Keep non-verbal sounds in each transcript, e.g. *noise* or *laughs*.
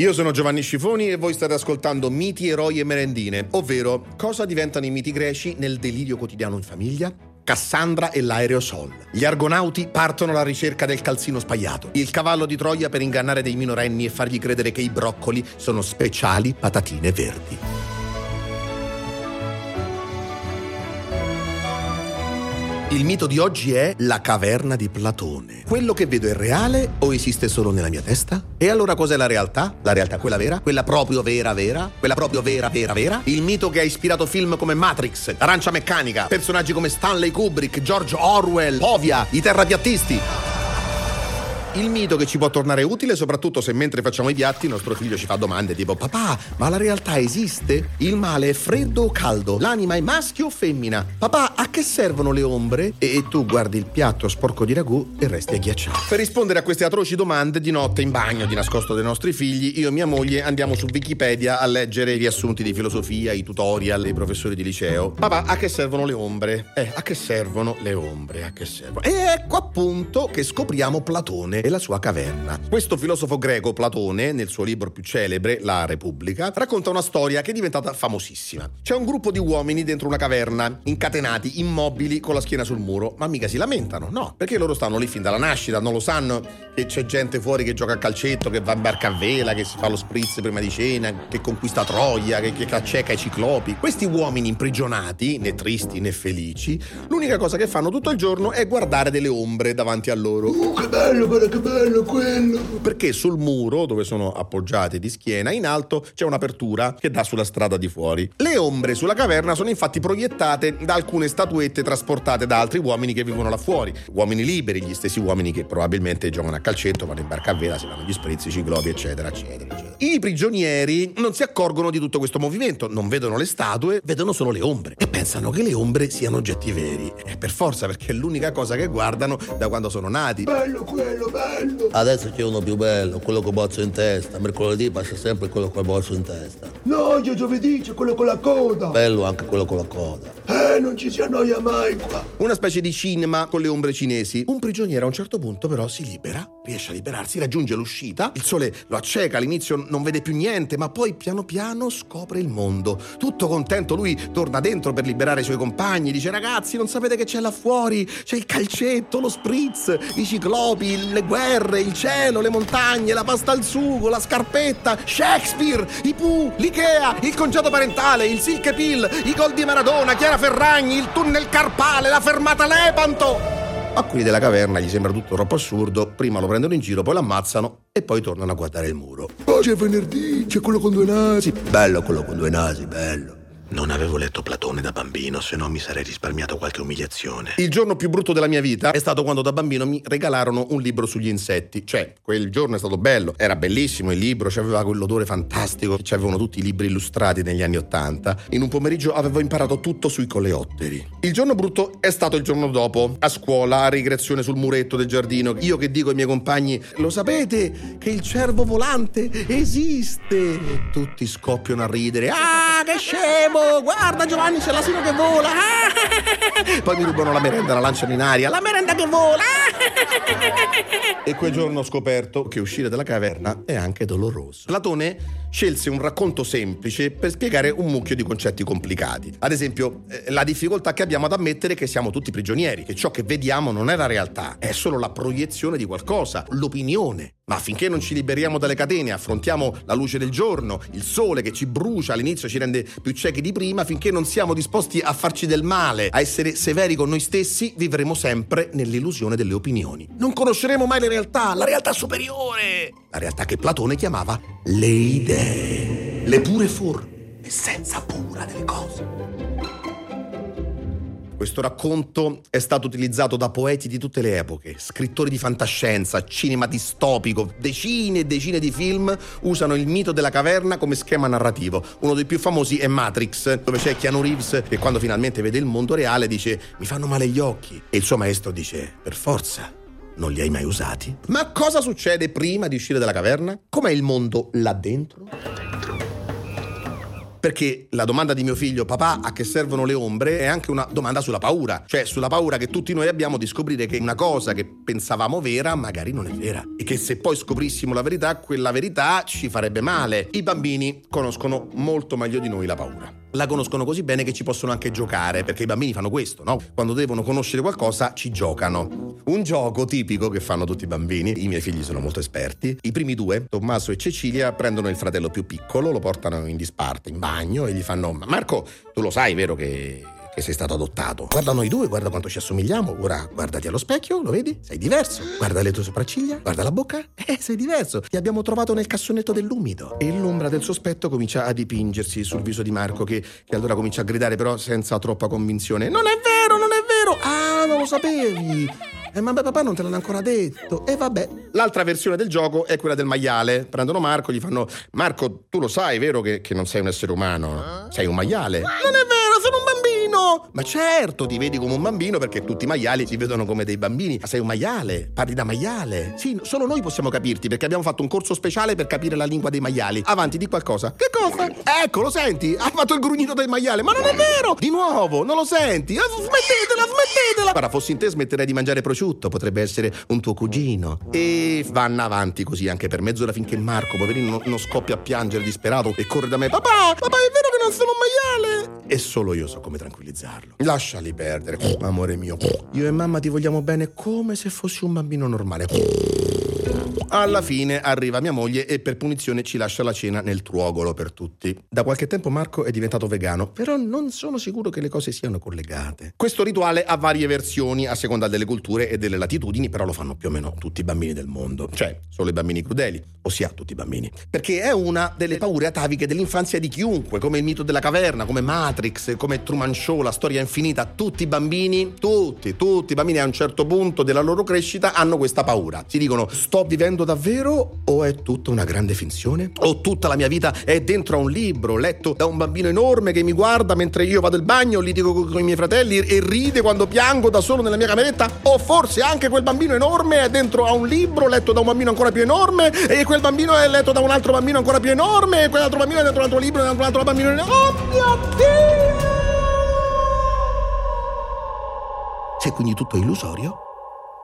Io sono Giovanni Scifoni e voi state ascoltando Miti, Eroi e Merendine, ovvero cosa diventano i miti greci nel delirio quotidiano in famiglia? Cassandra e l'aerosol. Gli argonauti partono alla ricerca del calzino spagliato. Il cavallo di Troia per ingannare dei minorenni e fargli credere che i broccoli sono speciali patatine verdi. Il mito di oggi è la caverna di Platone. Quello che vedo è reale o esiste solo nella mia testa? E allora cos'è la realtà? La realtà quella vera? Quella proprio vera vera? Quella proprio vera vera vera? Il mito che ha ispirato film come Matrix, Arancia Meccanica, personaggi come Stanley Kubrick, George Orwell, Povia, i terrapiattisti. Il mito che ci può tornare utile soprattutto se mentre facciamo i piatti nostro figlio ci fa domande tipo papà, ma la realtà esiste? Il male è freddo o caldo? L'anima è maschio o femmina? Papà, a che servono le ombre? E, tu guardi il piatto sporco di ragù e resti agghiacciato. Per rispondere a queste atroci domande di notte in bagno di nascosto dai nostri figli, io e mia moglie andiamo su Wikipedia a leggere i riassunti di filosofia, i tutorial dei professori di liceo. Papà, a che servono le ombre? Eh, a che servono le ombre? A che servono? E ecco appunto che scopriamo Platone e la sua caverna. Questo filosofo greco, Platone, nel suo libro più celebre, La Repubblica, racconta una storia che è diventata famosissima. C'è un gruppo di uomini dentro una caverna, incatenati, immobili, con la schiena sul muro, ma mica si lamentano, no, perché loro stanno lì fin dalla nascita, non lo sanno che c'è gente fuori che gioca a calcetto, che va in barca a vela, che si fa lo spritz prima di cena, che conquista Troia, che, che acceca i ciclopi. Questi uomini imprigionati, né tristi né felici, l'unica cosa che fanno tutto il giorno è guardare delle ombre davanti a loro. Uh, che bello, guarda che bello quello! Perché sul muro, dove sono appoggiati di schiena, in alto c'è un'apertura che dà sulla strada di fuori. Le ombre sulla caverna sono infatti proiettate da alcune statuette trasportate da altri uomini che vivono là fuori. Uomini liberi, gli stessi uomini che probabilmente giocano a calcetto, vanno in barca a vela, si fanno gli sprizzi, i ciclopi, eccetera, eccetera, eccetera. I prigionieri non si accorgono di tutto questo movimento, non vedono le statue, vedono solo le ombre e pensano che le ombre siano oggetti veri. E per forza, perché è l'unica cosa che guardano da quando sono nati. Bello quello, bello! Adesso c'è uno più bello, quello con bozzo in testa. Mercoledì passa sempre quello con bozzo in testa. No, io giovedì c'è quello con la coda! Bello anche quello con la coda. Non ci si annoia mai qua! Una specie di cinema con le ombre cinesi. Un prigioniero a un certo punto però si libera, riesce a liberarsi, raggiunge l'uscita, il sole lo acceca, all'inizio non vede più niente, ma poi piano piano scopre il mondo. Tutto contento lui torna dentro per liberare i suoi compagni, dice ragazzi non sapete che c'è là fuori? C'è il calcetto, lo spritz, i ciclopi, le guerre, il cielo, le montagne, la pasta al sugo, la scarpetta, Shakespeare, i Pooh, l'Ikea, il congedo parentale, il Silk Pill, i gol di Maradona, Chiara Ferragni, il tunnel carpale, la fermata Lepanto. A quelli della caverna gli sembra tutto troppo assurdo, prima lo prendono in giro, poi lo ammazzano e poi tornano a guardare il muro. Oggi è venerdì, c'è quello con due nasi! Bello quello con due nasi, bello. Non avevo letto Platone da bambino, se no mi sarei risparmiato qualche umiliazione. Il giorno più brutto della mia vita è stato quando da bambino mi regalarono un libro sugli insetti. Cioè, quel giorno è stato bello, era bellissimo il libro, aveva quell'odore fantastico che tutti i libri illustrati negli anni Ottanta. In un pomeriggio avevo imparato tutto sui coleotteri. Il giorno brutto è stato il giorno dopo, a scuola, a ricreazione sul muretto del giardino. Io che dico ai miei compagni, lo sapete che il cervo volante esiste? E tutti scoppiano a ridere. Ah, che scemo! Guarda Giovanni c'è l'asino che vola. Poi mi rubano la merenda la lanciano in aria. La merenda che vola e quel giorno ho scoperto che uscire dalla caverna è anche doloroso. Platone scelse un racconto semplice per spiegare un mucchio di concetti complicati. Ad esempio eh, la difficoltà che abbiamo ad ammettere che siamo tutti prigionieri che ciò che vediamo non è la realtà è solo la proiezione di qualcosa l'opinione. Ma finché non ci liberiamo dalle catene, affrontiamo la luce del giorno, il sole che ci brucia, all'inizio ci rende più ciechi di prima, finché non siamo disposti a farci del male, a essere severi con noi stessi, vivremo sempre nell'illusione delle opinioni. Non conosceremo mai la realtà, la realtà superiore, la realtà che Platone chiamava le idee, le pure forme, l'essenza pura delle cose. Questo racconto è stato utilizzato da poeti di tutte le epoche, scrittori di fantascienza, cinema distopico, decine e decine di film usano il mito della caverna come schema narrativo. Uno dei più famosi è Matrix, dove c'è Keanu Reeves che quando finalmente vede il mondo reale dice mi fanno male gli occhi e il suo maestro dice per forza. Non li hai mai usati? Ma cosa succede prima di uscire dalla caverna? Com'è il mondo là dentro? Perché la domanda di mio figlio, papà, a che servono le ombre, è anche una domanda sulla paura. Cioè, sulla paura che tutti noi abbiamo di scoprire che una cosa che pensavamo vera magari non è vera. E che se poi scoprissimo la verità, quella verità ci farebbe male. I bambini conoscono molto meglio di noi la paura la conoscono così bene che ci possono anche giocare, perché i bambini fanno questo, no? Quando devono conoscere qualcosa ci giocano. Un gioco tipico che fanno tutti i bambini, i miei figli sono molto esperti. I primi due, Tommaso e Cecilia, prendono il fratello più piccolo, lo portano in disparte, in bagno e gli fanno Marco, tu lo sai, vero che che sei stato adottato. Guarda noi due, guarda quanto ci assomigliamo. Ora guardati allo specchio, lo vedi? Sei diverso. Guarda le tue sopracciglia, guarda la bocca. *laughs* Eh, sei diverso. Ti abbiamo trovato nel cassonetto dell'umido. E l'ombra del sospetto comincia a dipingersi sul viso di Marco, che, che allora comincia a gridare, però senza troppa convinzione. Non è vero, non è vero! Ah, non lo sapevi! Eh, ma papà non te l'hanno ancora detto. E vabbè. L'altra versione del gioco è quella del maiale. Prendono Marco, gli fanno: Marco, tu lo sai, vero che, che non sei un essere umano? Sei un maiale. Non è vero, sono un Ma certo, ti vedi come un bambino perché tutti i maiali si vedono come dei bambini. Ma sei un maiale, parli da maiale. Sì, solo noi possiamo capirti perché abbiamo fatto un corso speciale per capire la lingua dei maiali. Avanti, di qualcosa. Che cosa? Ecco, lo senti? Ha fatto il grugnito del maiale. Ma non è vero! Di nuovo, non lo senti? Ah, smettetela, smettetela! Guarda, fossi in te smetterei di mangiare prosciutto. Potrebbe essere un tuo cugino. E vanno avanti così anche per mezz'ora finché Marco, poverino, non scoppia a piangere disperato e corre da me. Papà, papà, è vero che non sono un maiale? E solo io so come tranquillizzarlo. Lasciali perdere, amore mio. Io e mamma ti vogliamo bene come se fossi un bambino normale. Alla fine arriva mia moglie e per punizione ci lascia la cena nel truogolo per tutti. Da qualche tempo Marco è diventato vegano, però non sono sicuro che le cose siano collegate. Questo rituale ha varie versioni a seconda delle culture e delle latitudini, però lo fanno più o meno tutti i bambini del mondo, cioè solo i bambini crudeli, ossia tutti i bambini. Perché è una delle paure ataviche dell'infanzia di chiunque, come il mito della caverna, come Matrix, come Truman Show, la storia infinita. Tutti i bambini, tutti, tutti i bambini a un certo punto della loro crescita hanno questa paura. Si dicono sto vivendo davvero o è tutta una grande finzione? O tutta la mia vita è dentro a un libro letto da un bambino enorme che mi guarda mentre io vado al bagno, litigo con, i miei fratelli e ride quando piango da solo nella mia cameretta? O forse anche quel bambino enorme è dentro a un libro letto da un bambino ancora più enorme e quel bambino è letto da un altro bambino ancora più enorme e quell'altro bambino è dentro un altro libro e un altro bambino enorme? Oh mio Dio! Se quindi tutto è illusorio,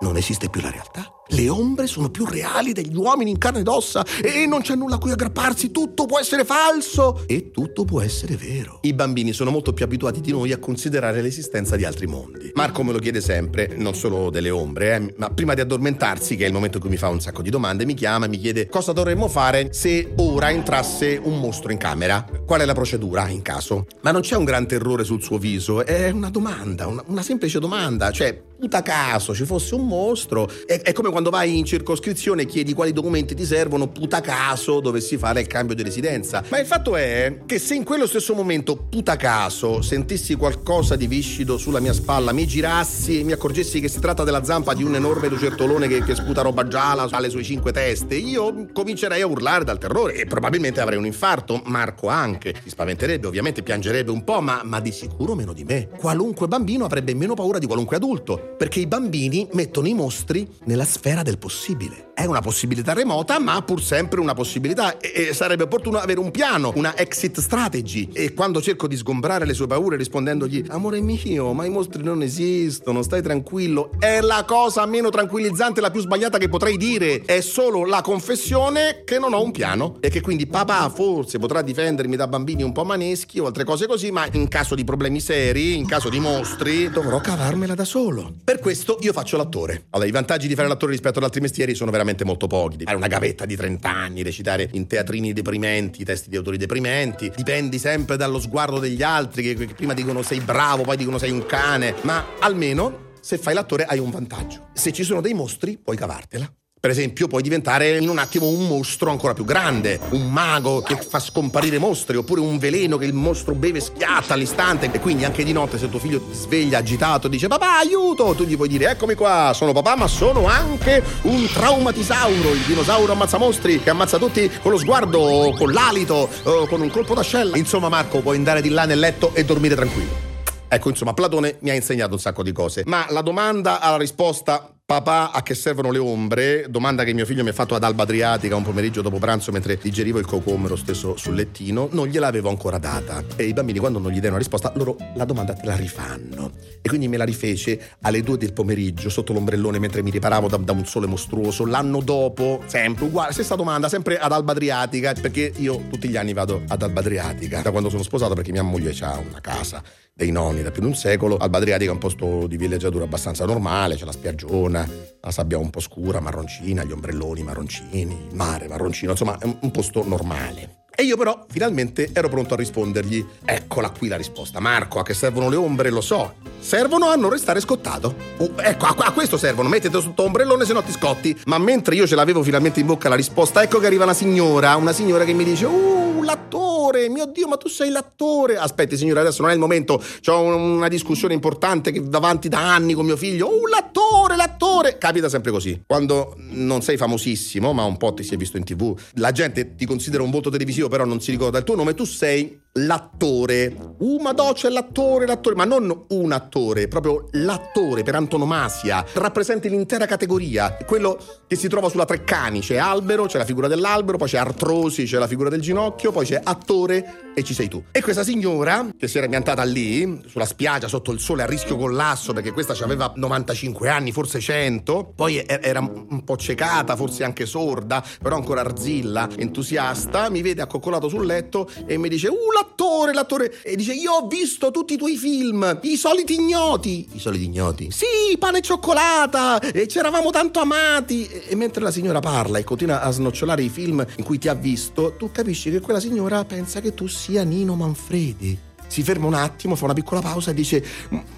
non esiste più la realtà. Le ombre sono più reali degli uomini in carne ed ossa e non c'è nulla a cui aggrapparsi, tutto può essere falso e tutto può essere vero. I bambini sono molto più abituati di noi a considerare l'esistenza di altri mondi. Marco me lo chiede sempre, non solo delle ombre, eh, ma prima di addormentarsi, che è il momento in cui mi fa un sacco di domande, mi chiama e mi chiede cosa dovremmo fare se ora entrasse un mostro in camera. Qual è la procedura in caso? Ma non c'è un gran terrore sul suo viso, è una domanda, una, una semplice domanda, cioè puta caso ci fosse un mostro, è, è come quando vai in circoscrizione e chiedi quali documenti ti servono, puta caso dovessi fare il cambio di residenza. Ma il fatto è che se in quello stesso momento, puta caso, sentissi qualcosa di viscido sulla mia spalla, mi girassi e mi accorgessi che si tratta della zampa di un enorme lucertolone che, che sputa roba gialla alle sue cinque teste, io comincerei a urlare dal terrore e probabilmente avrei un infarto. Marco anche. Si spaventerebbe, ovviamente piangerebbe un po', ma, ma di sicuro meno di me. Qualunque bambino avrebbe meno paura di qualunque adulto, perché i bambini mettono i mostri nella sfera sfera del possibile. È una possibilità remota, ma pur sempre una possibilità e, e sarebbe opportuno avere un piano, una exit strategy. E quando cerco di sgombrare le sue paure rispondendogli "Amore mio, ma i mostri non esistono, stai tranquillo", è la cosa meno tranquillizzante, la più sbagliata che potrei dire. È solo la confessione che non ho un piano e che quindi papà forse potrà difendermi da bambini un po' maneschi o altre cose così, ma in caso di problemi seri, in caso di mostri, dovrò cavarmela da solo. Per questo io faccio l'attore. Allora, i vantaggi di fare l'attore rispetto ad altri mestieri sono veramente molto pochi. Devi fare una gavetta di 30 anni, recitare in teatrini deprimenti, testi di autori deprimenti, dipendi sempre dallo sguardo degli altri che, che prima dicono sei bravo, poi dicono sei un cane, ma almeno se fai l'attore hai un vantaggio. Se ci sono dei mostri, puoi cavartela. Per esempio, puoi diventare in un attimo un mostro ancora più grande, un mago che fa scomparire mostri, oppure un veleno che il mostro beve e schiatta all'istante. E quindi anche di notte, se tuo figlio ti sveglia agitato e dice papà, aiuto, tu gli puoi dire eccomi qua, sono papà, ma sono anche un traumatisauro, il dinosauro ammazza mostri, che ammazza tutti con lo sguardo, con l'alito, con un colpo d'ascella. Insomma, Marco, puoi andare di là nel letto e dormire tranquillo. Ecco, insomma, Platone mi ha insegnato un sacco di cose, ma la domanda alla risposta Papà, a che servono le ombre? Domanda che mio figlio mi ha fatto ad Alba Adriatica un pomeriggio dopo pranzo mentre digerivo il cocomero stesso sul lettino. Non gliel'avevo ancora data. E i bambini, quando non gli danno una risposta, loro la domanda te la rifanno. E quindi me la rifece alle due del pomeriggio sotto l'ombrellone mentre mi riparavo da, da un sole mostruoso. L'anno dopo, sempre uguale, stessa domanda, sempre ad Alba Adriatica, perché io tutti gli anni vado ad Alba Adriatica da quando sono sposato perché mia moglie ha una casa dei nonni da più di un secolo. Alba Adriatica è un posto di villeggiatura abbastanza normale, c'è la spiaggiona, la sabbia un po' scura, marroncina, gli ombrelloni marroncini, il mare marroncino, insomma è un posto normale. E io però finalmente ero pronto a rispondergli. Eccola qui la risposta. Marco, a che servono le ombre? Lo so. Servono a non restare scottato. Uh, ecco, a, a, questo servono. Mettete sotto ombrellone se no ti scotti. Ma mentre io ce l'avevo finalmente in bocca la risposta, ecco che arriva una signora. Una signora che mi dice, uh, l'attore, mio Dio, ma tu sei l'attore. Aspetti signora, adesso non è il momento. Ho una discussione importante che va avanti da anni con mio figlio. Uh, l'attore, l'attore. Capita sempre così. Quando non sei famosissimo, ma un po' ti si è visto in tv, la gente ti considera un volto televisivo però non si ricorda il tuo nome, tu sei l'attore. Uh, ma no, c'è l'attore, l'attore, ma non un attore, proprio l'attore per antonomasia. Rappresenti l'intera categoria, quello che si trova sulla Treccani. C'è albero, c'è la figura dell'albero, poi c'è artrosi, c'è la figura del ginocchio, poi c'è attore e ci sei tu. E questa signora, che si era impiantata lì, sulla spiaggia, sotto il sole, a rischio collasso, perché questa aveva 95 anni, forse 100, poi era un po' ciecata, forse anche sorda, però ancora arzilla, entusiasta, mi vede accoccolato sul letto e mi dice, uh, la l'attore, l'attore. E dice: Io ho visto tutti i tuoi film, i soliti ignoti. I soliti ignoti? Sì, pane e cioccolata. E ci eravamo tanto amati. E, e mentre la signora parla e continua a snocciolare i film in cui ti ha visto, tu capisci che quella signora pensa che tu sia Nino Manfredi si ferma un attimo, fa una piccola pausa e dice: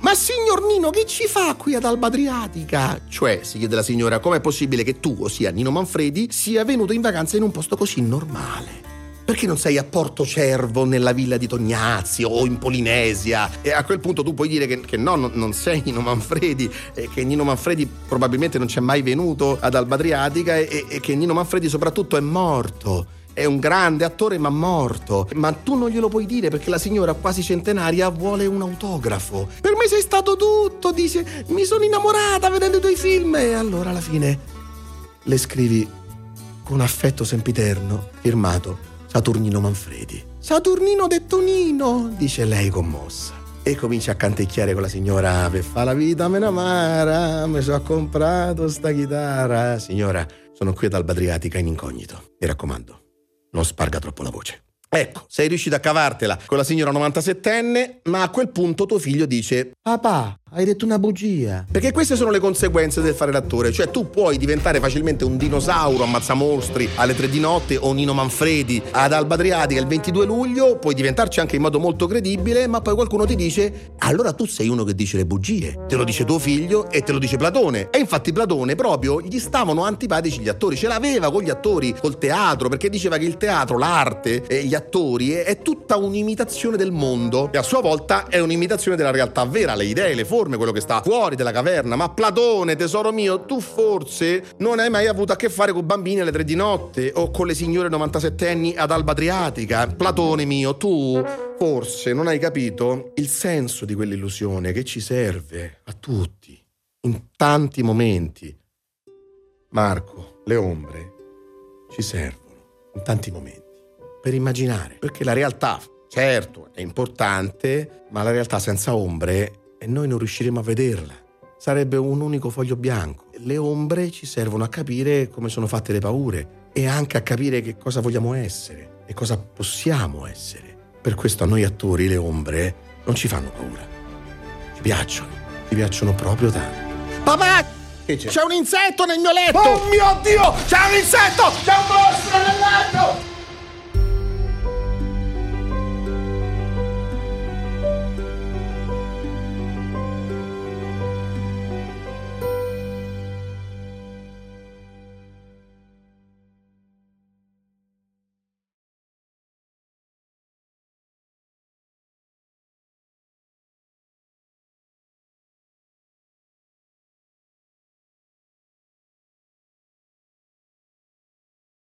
Ma signor Nino, che ci fa qui ad Alba Adriatica? Cioè, si chiede la signora, com'è possibile che tu, ossia Nino Manfredi, sia venuto in vacanza in un posto così normale? Perché non sei a Porto Cervo nella villa di Tognazzi o in Polinesia? E a quel punto tu puoi dire che, che no, non sei Nino Manfredi, e che Nino Manfredi probabilmente non c'è mai venuto ad Alba Adriatica e, e che Nino Manfredi soprattutto è morto è un grande attore ma morto. Ma tu non glielo puoi dire perché la signora quasi centenaria vuole un autografo. Per me sei stato tutto, dice, mi sono innamorata vedendo i tuoi film e allora alla fine le scrivi con affetto sempiterno, firmato Saturnino Manfredi. Saturnino detto Nino, dice lei commossa. E comincia a canticchiare con la signora per fa la vita meno amara, mi sono comprato sta chitarra. Signora, sono qui ad Alba Adriatica in incognito. Mi raccomando, non sparga troppo la voce. Ecco, sei riuscito a cavartela con la signora 97enne, ma a quel punto tuo figlio dice: Papà, hai detto una bugia. Perché queste sono le conseguenze del fare l'attore. Cioè, tu puoi diventare facilmente un dinosauro, ammazza mostri alle tre di notte o Nino Manfredi ad Alba Adriatica il 22 luglio, puoi diventarci anche in modo molto credibile, ma poi qualcuno ti dice: Allora tu sei uno che dice le bugie. Te lo dice tuo figlio e te lo dice Platone. E infatti Platone proprio gli stavano antipatici gli attori. Ce l'aveva con gli attori, col teatro, perché diceva che il teatro, l'arte e gli attori è tutta un'imitazione del mondo e a sua volta è un'imitazione della realtà vera, le idee, le forme, quello che sta fuori della caverna. Ma Platone, tesoro mio, tu forse non hai mai avuto a che fare con bambini alle tre di notte o con le signore 97 anni ad Alba Adriatica. Platone mio, tu forse non hai capito il senso di quell'illusione che ci serve a tutti, in tanti momenti. Marco, le ombre ci servono in tanti momenti per immaginare, perché la realtà, certo, è importante, ma la realtà senza ombre e noi non riusciremo a vederla. Sarebbe un unico foglio bianco. Le ombre ci servono a capire come sono fatte le paure e anche a capire che cosa vogliamo essere e cosa possiamo essere. Per questo a noi attori le ombre non ci fanno paura. Ci piacciono, ci piacciono proprio tanto. Papà! C'è? c'è un insetto nel mio letto! Oh mio Dio! C'è un insetto! C'è un